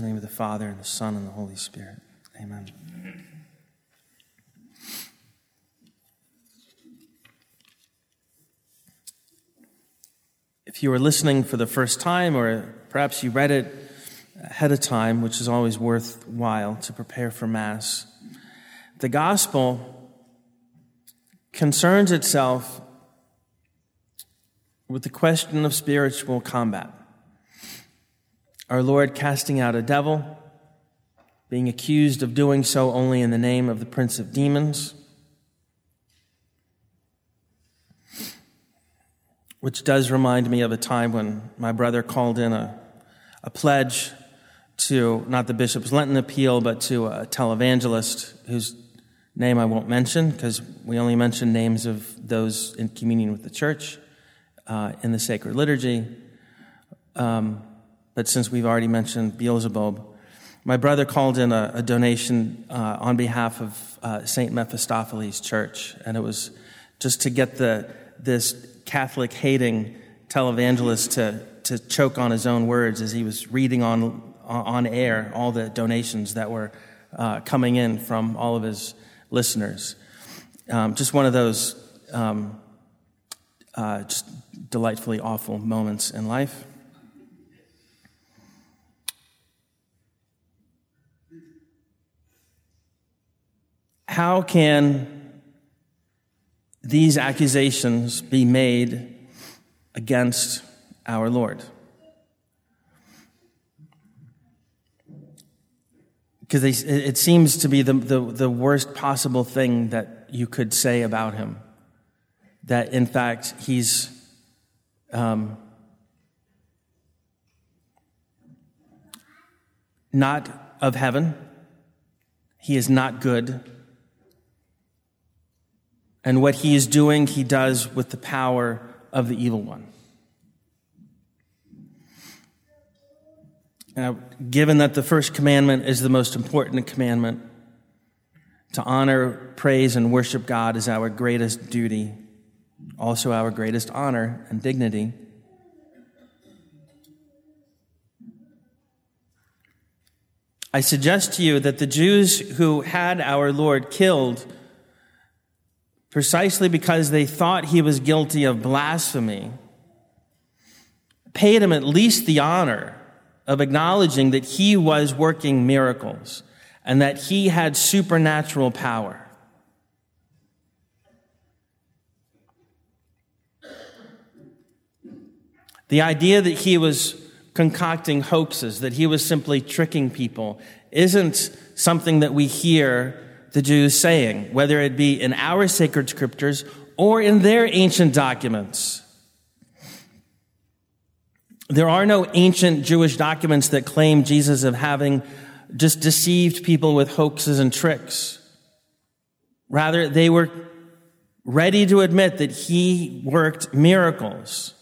In the name of the Father, and the Son, and the Holy Spirit. Amen. If you are listening for the first time, or perhaps you read it ahead of time, which is always worthwhile to prepare for Mass, the Gospel concerns itself with the question of spiritual combat. Our Lord casting out a devil, being accused of doing so only in the name of the Prince of Demons, which does remind me of a time when my brother called in a, a pledge to not the bishop's Lenten appeal, but to a televangelist whose name I won't mention because we only mention names of those in communion with the church uh, in the sacred liturgy. Um, but since we've already mentioned Beelzebub, my brother called in a, a donation uh, on behalf of uh, St. Mephistopheles Church, and it was just to get the, this Catholic hating televangelist to, to choke on his own words as he was reading on, on air all the donations that were uh, coming in from all of his listeners. Um, just one of those um, uh, just delightfully awful moments in life. How can these accusations be made against our Lord? Because it seems to be the, the, the worst possible thing that you could say about him. That in fact, he's um, not of heaven, he is not good and what he is doing, he does with the power of the evil one. Now, given that the first commandment is the most important commandment, to honor, praise, and worship God is our greatest duty, also our greatest honor and dignity. I suggest to you that the Jews who had our Lord killed precisely because they thought he was guilty of blasphemy, paid him at least the honor of acknowledging that he was working miracles and that he had supernatural power. The idea that he was concocting hoaxes, that he was simply tricking people, isn't something that we hear the Jews saying, whether it be in our sacred scriptures or in their ancient documents. There are no ancient Jewish documents that claim Jesus of having just deceived people with hoaxes and tricks. Rather, they were ready to admit that he worked miracles.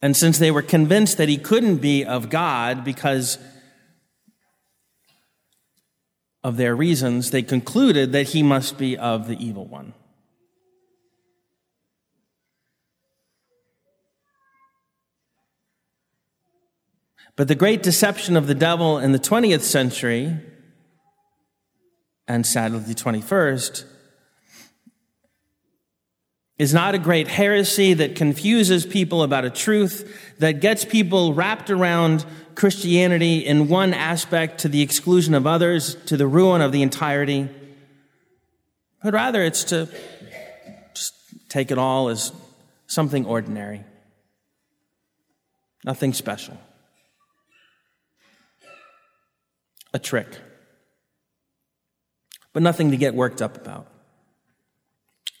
And since they were convinced that he couldn't be of God because of their reasons, they concluded that he must be of the evil one. But the great deception of the devil in the 20th century, and sadly the 21st, is not a great heresy that confuses people about a truth, that gets people wrapped around Christianity in one aspect to the exclusion of others, to the ruin of the entirety, but rather it's to just take it all as something ordinary, nothing special, a trick, but nothing to get worked up about.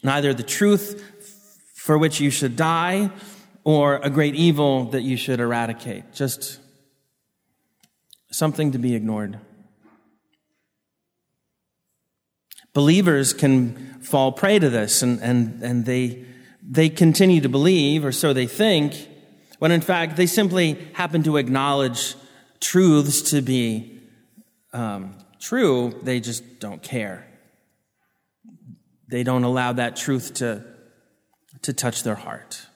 Neither the truth for which you should die or a great evil that you should eradicate. Just something to be ignored. Believers can fall prey to this and, and, and they, they continue to believe, or so they think, when in fact they simply happen to acknowledge truths to be um, true, they just don't care. They don't allow that truth to, to touch their heart,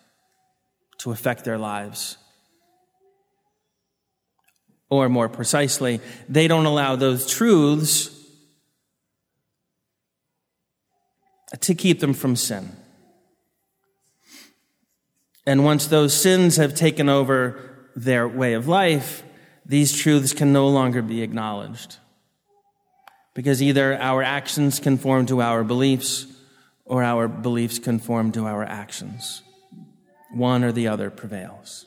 to affect their lives. Or more precisely, they don't allow those truths to keep them from sin. And once those sins have taken over their way of life, these truths can no longer be acknowledged. Because either our actions conform to our beliefs or our beliefs conform to our actions. One or the other prevails.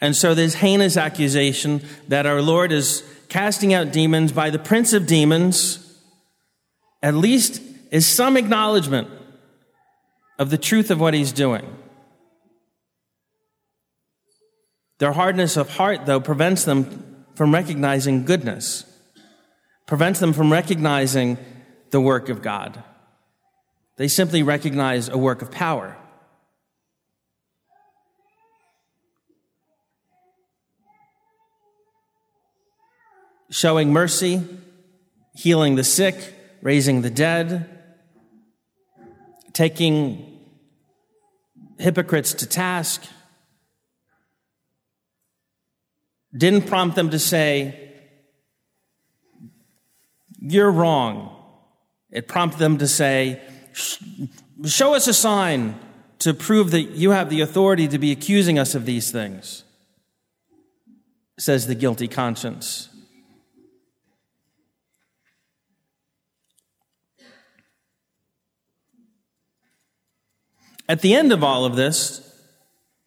And so, this heinous accusation that our Lord is casting out demons by the prince of demons, at least is some acknowledgement of the truth of what he's doing. Their hardness of heart, though, prevents them from recognizing goodness, prevents them from recognizing the work of God. They simply recognize a work of power. showing mercy, healing the sick, raising the dead, taking hypocrites to task, didn't prompt them to say, You're wrong. It prompted them to say, Show us a sign to prove that you have the authority to be accusing us of these things, says the guilty conscience. At the end of all of this,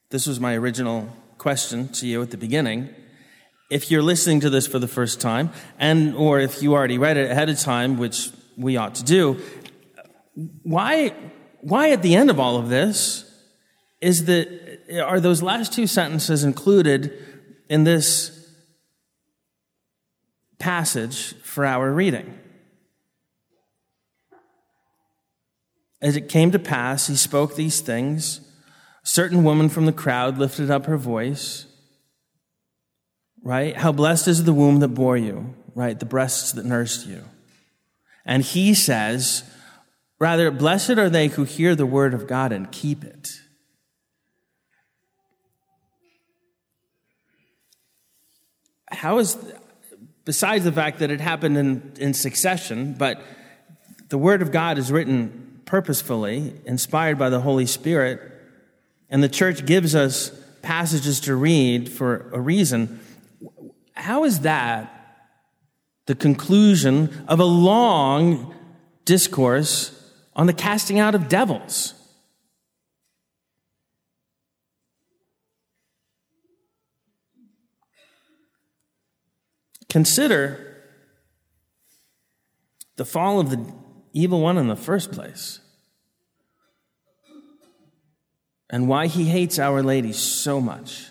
this was my original question to you at the beginning. If you're listening to this for the first time, and or if you already read it ahead of time, which we ought to do, why, why at the end of all of this is that are those last two sentences included in this passage for our reading? As it came to pass, he spoke these things. A certain woman from the crowd lifted up her voice. Right? How blessed is the womb that bore you, right? The breasts that nursed you. And he says, rather, blessed are they who hear the word of God and keep it. How is, besides the fact that it happened in, in succession, but the word of God is written purposefully, inspired by the Holy Spirit, and the church gives us passages to read for a reason. How is that the conclusion of a long discourse on the casting out of devils? Consider the fall of the evil one in the first place. And why he hates Our Lady so much.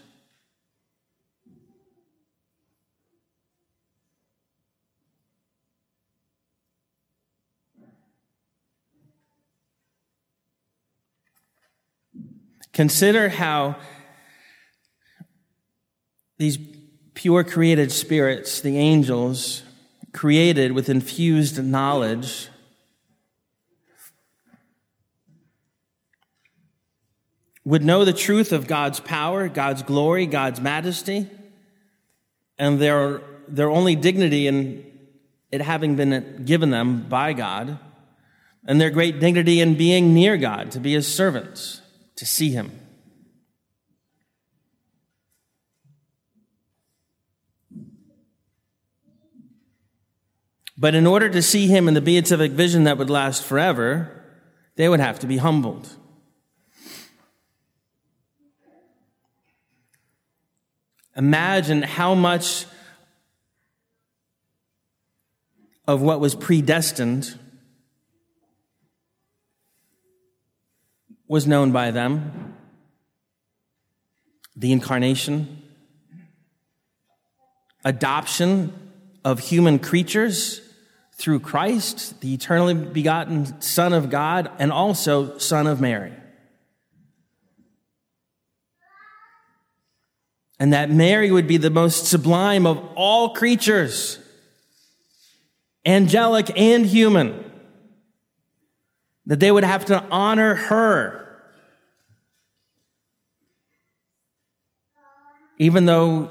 Consider how these pure created spirits, the angels, created with infused knowledge, would know the truth of God's power, God's glory, God's majesty, and their, their only dignity in it having been given them by God, and their great dignity in being near God, to be his servants, to see him. But in order to see him in the beatific vision that would last forever, they would have to be humbled. Imagine how much of what was predestined was known by them. The incarnation, adoption of human creatures through Christ, the eternally begotten Son of God, and also Son of Mary. and that Mary would be the most sublime of all creatures, angelic and human, that they would have to honor her. Even though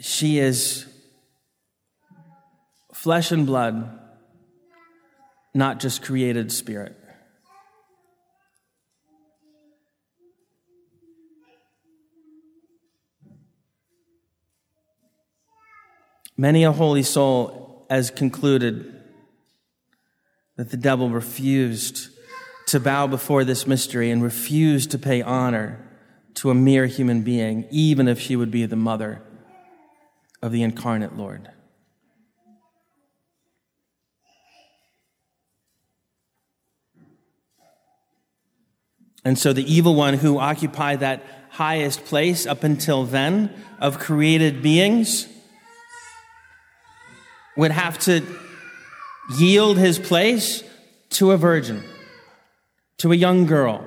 she is flesh and blood, not just created spirit. Many a holy soul has concluded that the devil refused to bow before this mystery and refused to pay honor to a mere human being, even if she would be the mother of the incarnate Lord. And so the evil one who occupied that highest place up until then of created beings would have to yield his place to a virgin, to a young girl.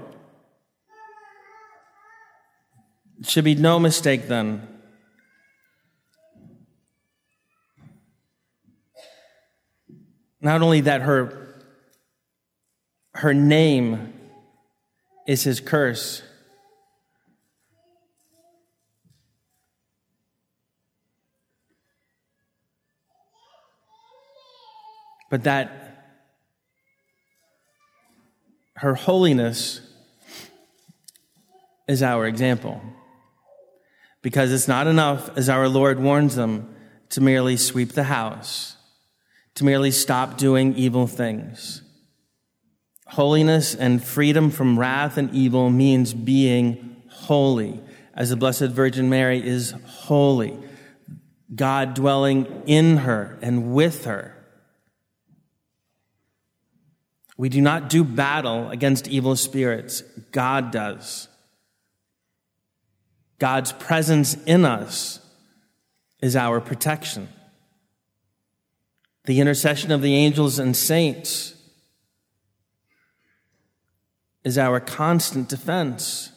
It should be no mistake then. Not only that her, her name is his curse, but that her holiness is our example. Because it's not enough, as our Lord warns them, to merely sweep the house, to merely stop doing evil things. Holiness and freedom from wrath and evil means being holy, as the Blessed Virgin Mary is holy, God dwelling in her and with her. We do not do battle against evil spirits. God does. God's presence in us is our protection. The intercession of the angels and saints is our constant defense.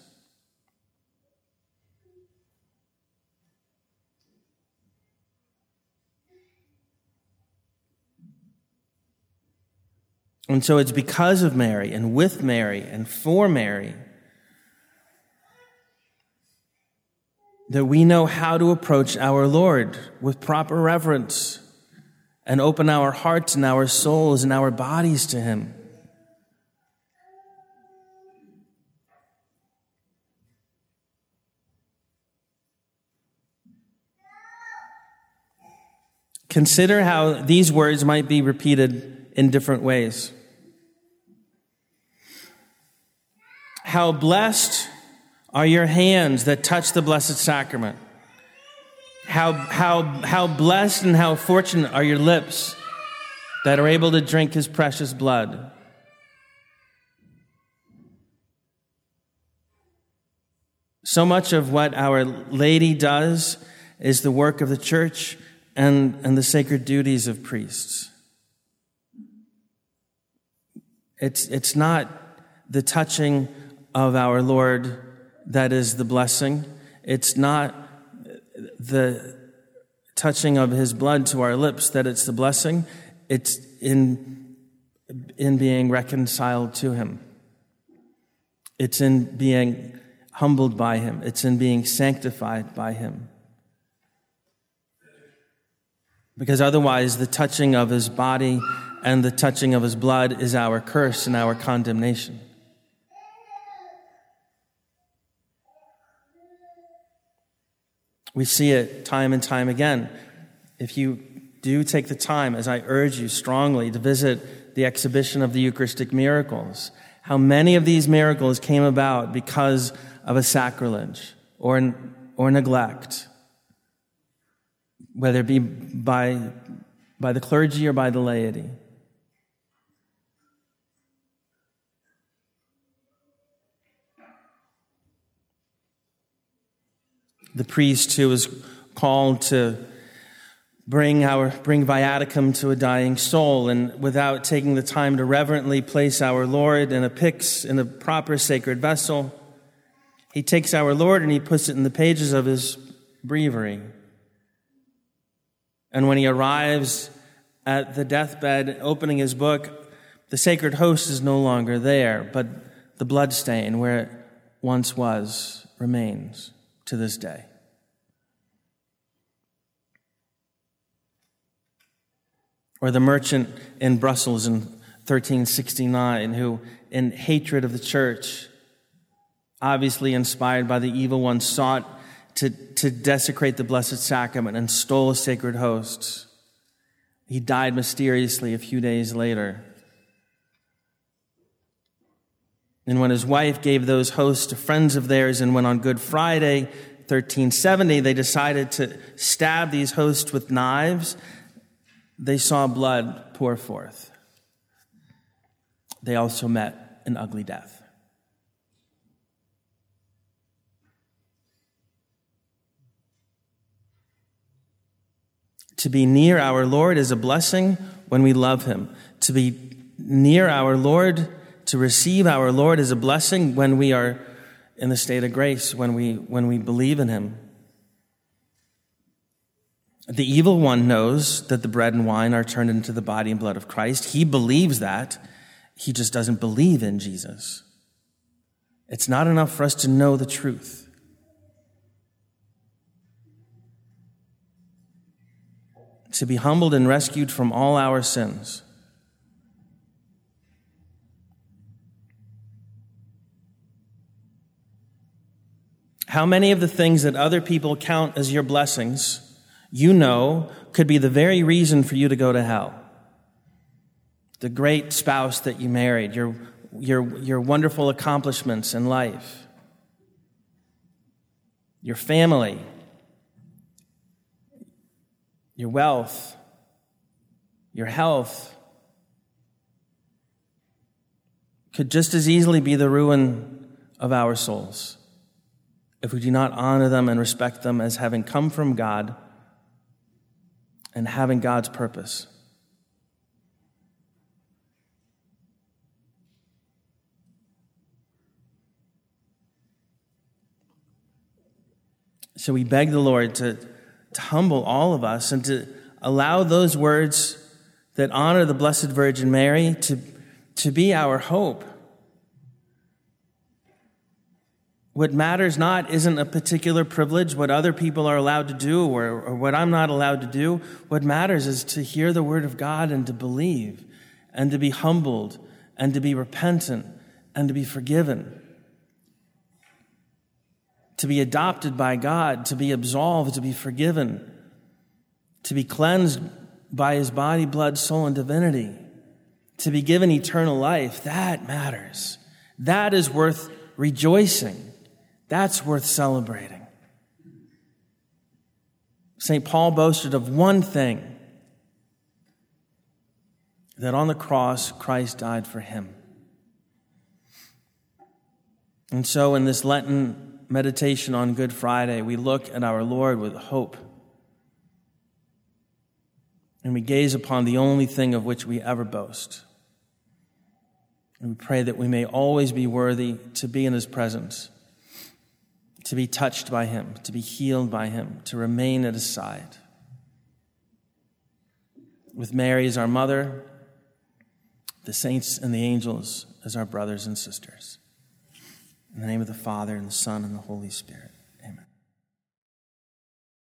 And so it's because of Mary and with Mary and for Mary that we know how to approach our Lord with proper reverence and open our hearts and our souls and our bodies to Him. Consider how these words might be repeated in different ways. How blessed are your hands that touch the Blessed Sacrament. How, how, how blessed and how fortunate are your lips that are able to drink his precious blood. So much of what Our Lady does is the work of the church and, and the sacred duties of priests. It's, it's not the touching of our Lord that is the blessing. It's not the touching of his blood to our lips that it's the blessing. It's in, in being reconciled to him. It's in being humbled by him. It's in being sanctified by him. Because otherwise, the touching of his body and the touching of his blood is our curse and our condemnation. We see it time and time again. If you do take the time, as I urge you strongly, to visit the exhibition of the Eucharistic miracles, how many of these miracles came about because of a sacrilege or, or neglect, whether it be by, by the clergy or by the laity. The priest who was called to bring our bring viaticum to a dying soul. And without taking the time to reverently place our lord in a pyx in a proper sacred vessel he takes our lord and he puts it in the pages of his breviary. And when he arrives at the deathbed opening his book the sacred host is no longer there but the blood stain where it once was remains to this day. Or the merchant in Brussels in 1369 who, in hatred of the church, obviously inspired by the evil one, sought to, to desecrate the Blessed Sacrament and stole sacred hosts. He died mysteriously a few days later. And when his wife gave those hosts to friends of theirs, and when on Good Friday, 1370, they decided to stab these hosts with knives, they saw blood pour forth. They also met an ugly death. To be near our Lord is a blessing when we love him. To be near our Lord, to receive our Lord is a blessing when we are in the state of grace, when we, when we believe in him. The evil one knows that the bread and wine are turned into the body and blood of Christ. He believes that. He just doesn't believe in Jesus. It's not enough for us to know the truth. to be humbled and rescued from all our sins. How many of the things that other people count as your blessings, you know, could be the very reason for you to go to hell? The great spouse that you married, your, your, your wonderful accomplishments in life, your family, your wealth, your health. Could just as easily be the ruin of our souls if we do not honor them and respect them as having come from God and having God's purpose. So we beg the Lord to to humble all of us and to allow those words that honor the Blessed Virgin Mary to, to be our hope. What matters not isn't a particular privilege, what other people are allowed to do or, or what I'm not allowed to do. What matters is to hear the word of God and to believe and to be humbled and to be repentant and to be forgiven to be adopted by God, to be absolved, to be forgiven, to be cleansed by his body, blood, soul, and divinity, to be given eternal life, that matters. That is worth rejoicing. That's worth celebrating. St. Paul boasted of one thing that on the cross, Christ died for him. And so, in this Lenten meditation on Good Friday, we look at our Lord with hope. And we gaze upon the only thing of which we ever boast. And we pray that we may always be worthy to be in His presence, to be touched by Him, to be healed by Him, to remain at His side. With Mary as our mother, the saints and the angels as our brothers and sisters. In the name of the Father, and the Son, and the Holy Spirit.